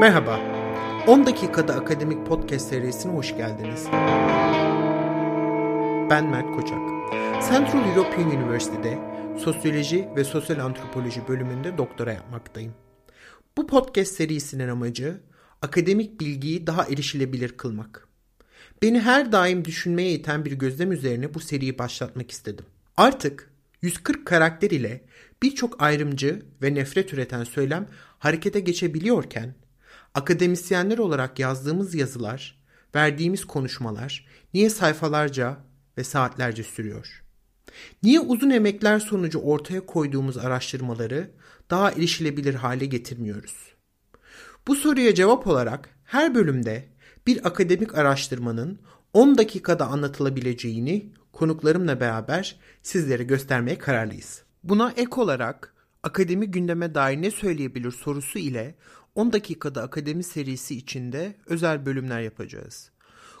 Merhaba, 10 dakikada akademik podcast serisine hoş geldiniz. Ben Mert Koçak. Central European University'de Sosyoloji ve Sosyal Antropoloji bölümünde doktora yapmaktayım. Bu podcast serisinin amacı akademik bilgiyi daha erişilebilir kılmak. Beni her daim düşünmeye iten bir gözlem üzerine bu seriyi başlatmak istedim. Artık 140 karakter ile birçok ayrımcı ve nefret üreten söylem harekete geçebiliyorken, akademisyenler olarak yazdığımız yazılar, verdiğimiz konuşmalar niye sayfalarca ve saatlerce sürüyor? Niye uzun emekler sonucu ortaya koyduğumuz araştırmaları daha erişilebilir hale getirmiyoruz? Bu soruya cevap olarak her bölümde bir akademik araştırmanın 10 dakikada anlatılabileceğini konuklarımla beraber sizlere göstermeye kararlıyız. Buna ek olarak akademi gündeme dair ne söyleyebilir sorusu ile 10 dakikada akademi serisi içinde özel bölümler yapacağız.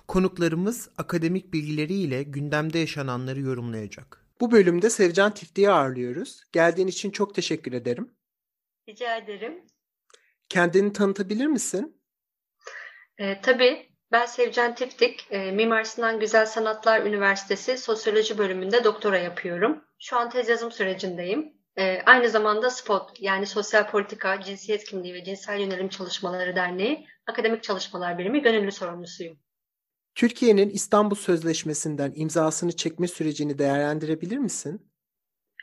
Konuklarımız akademik bilgileriyle gündemde yaşananları yorumlayacak. Bu bölümde Sevcan Tifti'yi ağırlıyoruz. Geldiğin için çok teşekkür ederim. Rica ederim. Kendini tanıtabilir misin? E, tabii. Ben Sevcan Tiftik, e, Mimar Sinan Güzel Sanatlar Üniversitesi Sosyoloji bölümünde doktora yapıyorum. Şu an tez yazım sürecindeyim. E, aynı zamanda SPOT yani Sosyal Politika, Cinsiyet Kimliği ve Cinsel Yönelim Çalışmaları Derneği Akademik Çalışmalar Birimi gönüllü sorumlusuyum. Türkiye'nin İstanbul Sözleşmesi'nden imzasını çekme sürecini değerlendirebilir misin?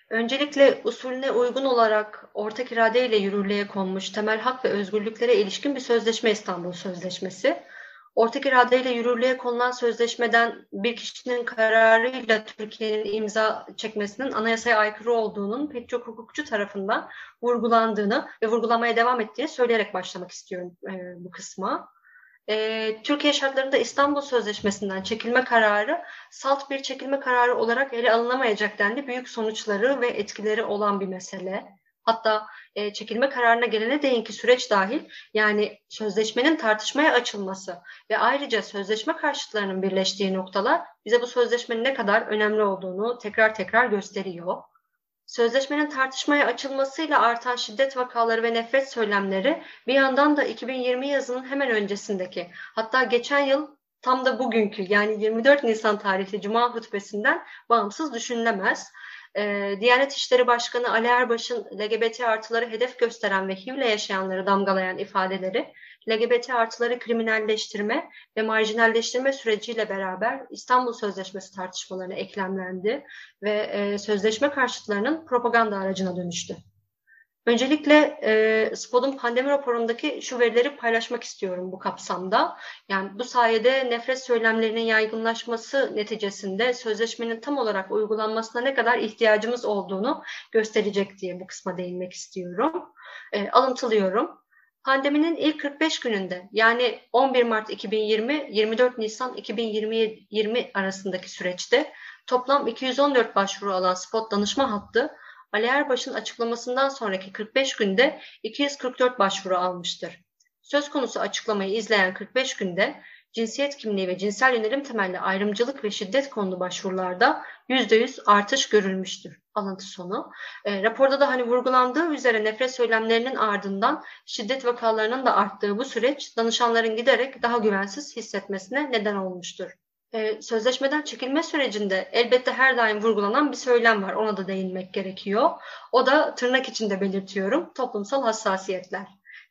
Öncelikle usulüne uygun olarak ortak iradeyle yürürlüğe konmuş temel hak ve özgürlüklere ilişkin bir sözleşme İstanbul Sözleşmesi. Ortak iradeyle yürürlüğe konulan sözleşmeden bir kişinin kararıyla Türkiye'nin imza çekmesinin anayasaya aykırı olduğunun pek çok hukukçu tarafından vurgulandığını ve vurgulamaya devam ettiğini söyleyerek başlamak istiyorum e, bu kısma. E, Türkiye şartlarında İstanbul Sözleşmesi'nden çekilme kararı salt bir çekilme kararı olarak ele alınamayacak denli büyük sonuçları ve etkileri olan bir mesele. Hatta e, çekilme kararına gelene değinki süreç dahil yani sözleşmenin tartışmaya açılması ve ayrıca sözleşme karşıtlarının birleştiği noktalar bize bu sözleşmenin ne kadar önemli olduğunu tekrar tekrar gösteriyor. Sözleşmenin tartışmaya açılmasıyla artan şiddet vakaları ve nefret söylemleri bir yandan da 2020 yazının hemen öncesindeki hatta geçen yıl tam da bugünkü yani 24 Nisan tarihli Cuma hutbesinden bağımsız düşünülemez. Ee, Diyanet İşleri Başkanı Ali Erbaş'ın LGBT artıları hedef gösteren ve HIV'le yaşayanları damgalayan ifadeleri LGBT artıları kriminalleştirme ve marjinalleştirme süreciyle beraber İstanbul Sözleşmesi tartışmalarına eklemlendi ve e, sözleşme karşıtlarının propaganda aracına dönüştü. Öncelikle e, SPOD'un pandemi raporundaki şu verileri paylaşmak istiyorum bu kapsamda. Yani bu sayede nefret söylemlerinin yaygınlaşması neticesinde sözleşmenin tam olarak uygulanmasına ne kadar ihtiyacımız olduğunu gösterecek diye bu kısma değinmek istiyorum. E, alıntılıyorum. Pandeminin ilk 45 gününde yani 11 Mart 2020 24 Nisan 2020 arasındaki süreçte toplam 214 başvuru alan spot danışma hattı Ali Erbaş'ın açıklamasından sonraki 45 günde 244 başvuru almıştır. Söz konusu açıklamayı izleyen 45 günde cinsiyet kimliği ve cinsel yönelim temelli ayrımcılık ve şiddet konulu başvurularda %100 artış görülmüştür. Alıntı sonu. E, raporda da hani vurgulandığı üzere nefret söylemlerinin ardından şiddet vakalarının da arttığı bu süreç danışanların giderek daha güvensiz hissetmesine neden olmuştur. Ee, sözleşmeden çekilme sürecinde elbette her daim vurgulanan bir söylem var. Ona da değinmek gerekiyor. O da tırnak içinde belirtiyorum toplumsal hassasiyetler.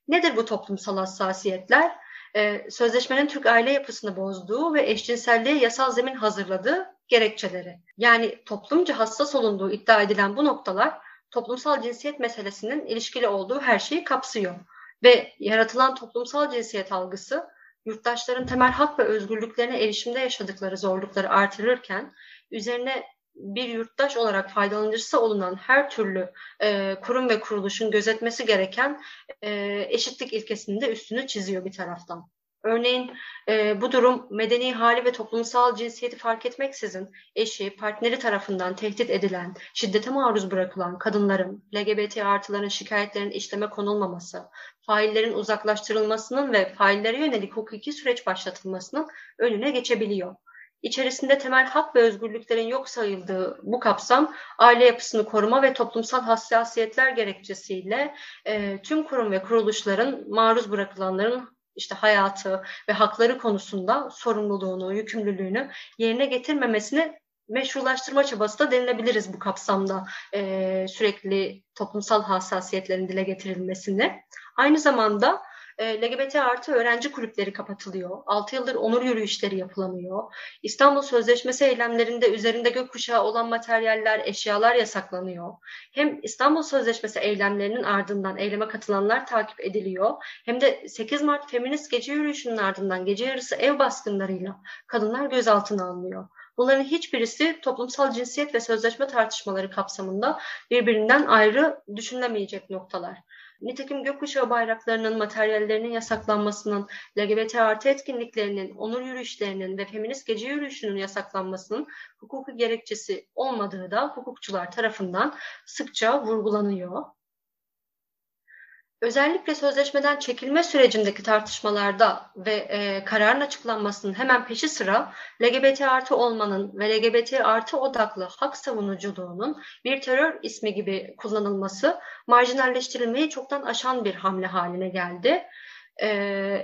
Nedir bu toplumsal hassasiyetler? Ee, sözleşmenin Türk aile yapısını bozduğu ve eşcinselliğe yasal zemin hazırladığı gerekçeleri. Yani toplumca hassas olunduğu iddia edilen bu noktalar toplumsal cinsiyet meselesinin ilişkili olduğu her şeyi kapsıyor. Ve yaratılan toplumsal cinsiyet algısı yurttaşların temel hak ve özgürlüklerine erişimde yaşadıkları zorlukları artırırken üzerine bir yurttaş olarak faydalanıcısı olunan her türlü e, kurum ve kuruluşun gözetmesi gereken e, eşitlik ilkesini de üstünü çiziyor bir taraftan. Örneğin e, bu durum medeni hali ve toplumsal cinsiyeti fark etmeksizin eşi, partneri tarafından tehdit edilen, şiddete maruz bırakılan kadınların, LGBT artıların şikayetlerinin işleme konulmaması, faillerin uzaklaştırılmasının ve faillere yönelik hukuki süreç başlatılmasının önüne geçebiliyor. İçerisinde temel hak ve özgürlüklerin yok sayıldığı bu kapsam aile yapısını koruma ve toplumsal hassasiyetler gerekçesiyle e, tüm kurum ve kuruluşların maruz bırakılanların işte hayatı ve hakları konusunda sorumluluğunu, yükümlülüğünü yerine getirmemesini meşrulaştırma çabası da denilebiliriz bu kapsamda e, sürekli toplumsal hassasiyetlerin dile getirilmesini. Aynı zamanda LGBT artı öğrenci kulüpleri kapatılıyor. 6 yıldır onur yürüyüşleri yapılamıyor. İstanbul Sözleşmesi eylemlerinde üzerinde gökkuşağı olan materyaller, eşyalar yasaklanıyor. Hem İstanbul Sözleşmesi eylemlerinin ardından eyleme katılanlar takip ediliyor. Hem de 8 Mart Feminist Gece Yürüyüşü'nün ardından gece yarısı ev baskınlarıyla kadınlar gözaltına alınıyor. Bunların hiçbirisi toplumsal cinsiyet ve sözleşme tartışmaları kapsamında birbirinden ayrı düşünülemeyecek noktalar. Nitekim gökkuşağı bayraklarının materyallerinin yasaklanmasının, LGBT artı etkinliklerinin, onur yürüyüşlerinin ve feminist gece yürüyüşünün yasaklanmasının hukuki gerekçesi olmadığı da hukukçular tarafından sıkça vurgulanıyor. Özellikle sözleşmeden çekilme sürecindeki tartışmalarda ve e, kararın açıklanmasının hemen peşi sıra LGBT artı olmanın ve LGBT artı odaklı hak savunuculuğunun bir terör ismi gibi kullanılması marjinalleştirilmeyi çoktan aşan bir hamle haline geldi. E,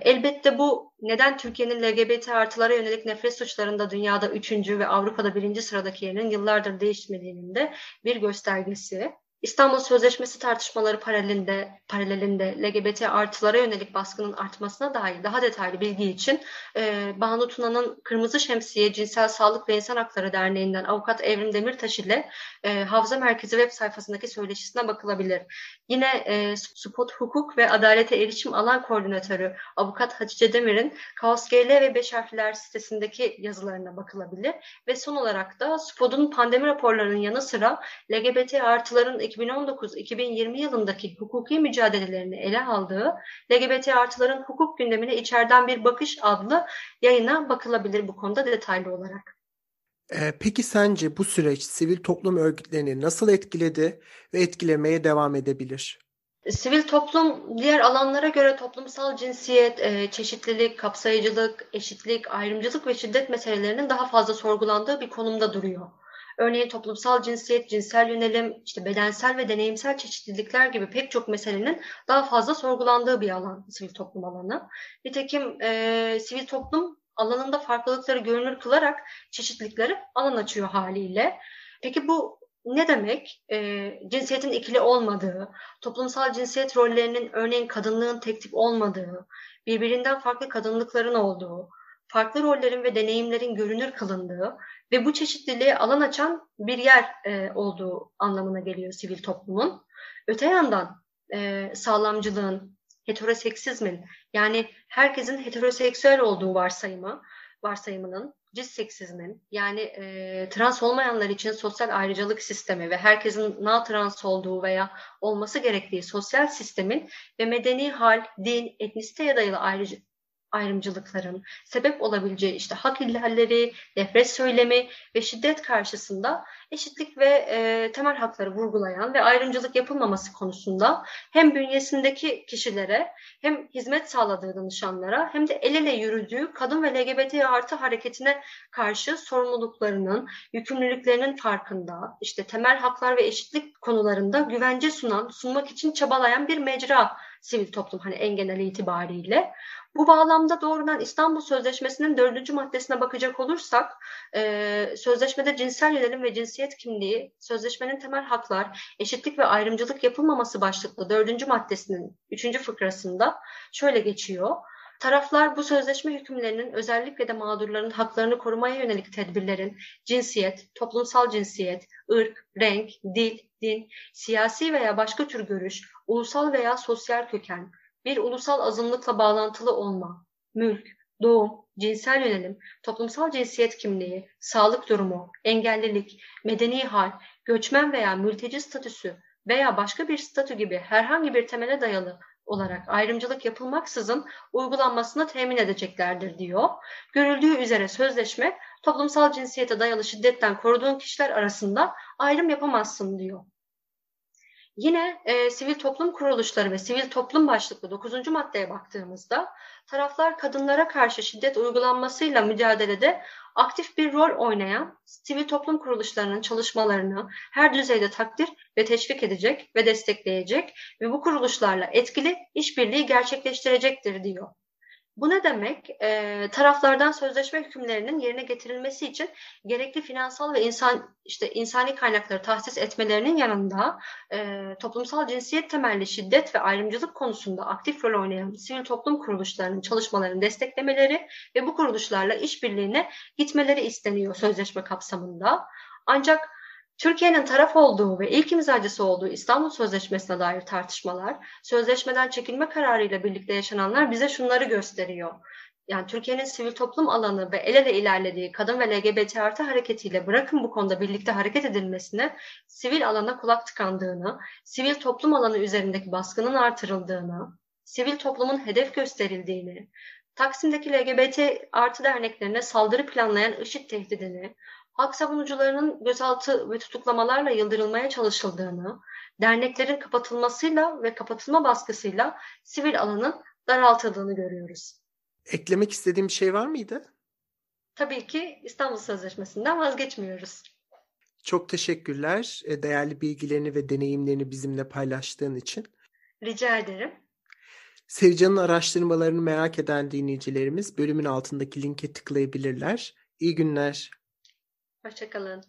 elbette bu neden Türkiye'nin LGBT artılara yönelik nefret suçlarında dünyada üçüncü ve Avrupa'da birinci sıradaki yerinin yıllardır değişmediğinin de bir göstergesi. İstanbul Sözleşmesi tartışmaları paralelinde, paralelinde LGBT artılara yönelik baskının artmasına dair daha detaylı bilgi için e, Banu Tuna'nın Kırmızı Şemsiye Cinsel Sağlık ve İnsan Hakları Derneği'nden avukat Evrim Demirtaş ile e, Hafıza Merkezi web sayfasındaki söyleşisine bakılabilir. Yine e, Spot Hukuk ve Adalete Erişim Alan Koordinatörü Avukat Hatice Demir'in Kaos GL ve Beş Harfler sitesindeki yazılarına bakılabilir. Ve son olarak da Spot'un pandemi raporlarının yanı sıra LGBT artıların 2019-2020 yılındaki hukuki mücadelelerini ele aldığı LGBT artıların hukuk gündemine içeriden bir bakış adlı yayına bakılabilir bu konuda detaylı olarak. Ee, peki sence bu süreç sivil toplum örgütlerini nasıl etkiledi ve etkilemeye devam edebilir? Sivil toplum diğer alanlara göre toplumsal cinsiyet, e, çeşitlilik, kapsayıcılık, eşitlik, ayrımcılık ve şiddet meselelerinin daha fazla sorgulandığı bir konumda duruyor. Örneğin toplumsal cinsiyet, cinsel yönelim, işte bedensel ve deneyimsel çeşitlilikler gibi pek çok meselenin daha fazla sorgulandığı bir alan sivil toplum alanı. Nitekim e, sivil toplum alanında farklılıkları görünür kılarak çeşitlilikleri alan açıyor haliyle. Peki bu ne demek? E, cinsiyetin ikili olmadığı, toplumsal cinsiyet rollerinin örneğin kadınlığın tek tip olmadığı, birbirinden farklı kadınlıkların olduğu, farklı rollerin ve deneyimlerin görünür kılındığı ve bu çeşitliliğe alan açan bir yer e, olduğu anlamına geliyor sivil toplumun. Öte yandan e, sağlamcılığın, heteroseksizmin yani herkesin heteroseksüel olduğu varsayımı, varsayımının, cis seksizmin yani e, trans olmayanlar için sosyal ayrıcalık sistemi ve herkesin na trans olduğu veya olması gerektiği sosyal sistemin ve medeni hal, din, etnisiteye dayalı ayrıcı, ayrımcılıkların sebep olabileceği işte hak ihlalleri, nefret söylemi ve şiddet karşısında eşitlik ve e, temel hakları vurgulayan ve ayrımcılık yapılmaması konusunda hem bünyesindeki kişilere hem hizmet sağladığı danışanlara hem de el ele yürüdüğü kadın ve LGBT artı hareketine karşı sorumluluklarının, yükümlülüklerinin farkında, işte temel haklar ve eşitlik konularında güvence sunan, sunmak için çabalayan bir mecra sivil toplum hani en genel itibariyle. Bu bağlamda doğrudan İstanbul Sözleşmesi'nin dördüncü maddesine bakacak olursak, e, sözleşmede cinsel yönelim ve cinsiyet kimliği, sözleşmenin temel haklar, eşitlik ve ayrımcılık yapılmaması başlıklı dördüncü maddesinin üçüncü fıkrasında şöyle geçiyor. Taraflar bu sözleşme hükümlerinin özellikle de mağdurların haklarını korumaya yönelik tedbirlerin cinsiyet, toplumsal cinsiyet, ırk, renk, dil, din, siyasi veya başka tür görüş, ulusal veya sosyal köken, bir ulusal azınlıkla bağlantılı olma, mülk, doğum, cinsel yönelim, toplumsal cinsiyet kimliği, sağlık durumu, engellilik, medeni hal, göçmen veya mülteci statüsü veya başka bir statü gibi herhangi bir temele dayalı olarak ayrımcılık yapılmaksızın uygulanmasını temin edeceklerdir diyor. Görüldüğü üzere sözleşme toplumsal cinsiyete dayalı şiddetten koruduğun kişiler arasında ayrım yapamazsın diyor. Yine e, sivil toplum kuruluşları ve sivil toplum başlıklı 9. maddeye baktığımızda taraflar kadınlara karşı şiddet uygulanmasıyla mücadelede aktif bir rol oynayan sivil toplum kuruluşlarının çalışmalarını her düzeyde takdir ve teşvik edecek ve destekleyecek ve bu kuruluşlarla etkili işbirliği gerçekleştirecektir diyor. Bu ne demek? E, taraflardan sözleşme hükümlerinin yerine getirilmesi için gerekli finansal ve insan işte insani kaynakları tahsis etmelerinin yanında e, toplumsal cinsiyet temelli şiddet ve ayrımcılık konusunda aktif rol oynayan sivil toplum kuruluşlarının çalışmalarını desteklemeleri ve bu kuruluşlarla işbirliğine gitmeleri isteniyor sözleşme kapsamında. Ancak Türkiye'nin taraf olduğu ve ilk imzacısı olduğu İstanbul Sözleşmesi'ne dair tartışmalar, sözleşmeden çekilme kararıyla birlikte yaşananlar bize şunları gösteriyor. Yani Türkiye'nin sivil toplum alanı ve el ele ilerlediği kadın ve LGBT artı hareketiyle bırakın bu konuda birlikte hareket edilmesine sivil alana kulak tıkandığını, sivil toplum alanı üzerindeki baskının artırıldığını, sivil toplumun hedef gösterildiğini, Taksim'deki LGBT artı derneklerine saldırı planlayan IŞİD tehdidini, hak savunucularının gözaltı ve tutuklamalarla yıldırılmaya çalışıldığını, derneklerin kapatılmasıyla ve kapatılma baskısıyla sivil alanın daraltıldığını görüyoruz. Eklemek istediğim bir şey var mıydı? Tabii ki İstanbul Sözleşmesi'nden vazgeçmiyoruz. Çok teşekkürler e, değerli bilgilerini ve deneyimlerini bizimle paylaştığın için. Rica ederim. Sevcan'ın araştırmalarını merak eden dinleyicilerimiz bölümün altındaki linke tıklayabilirler. İyi günler. Hoşçakalın.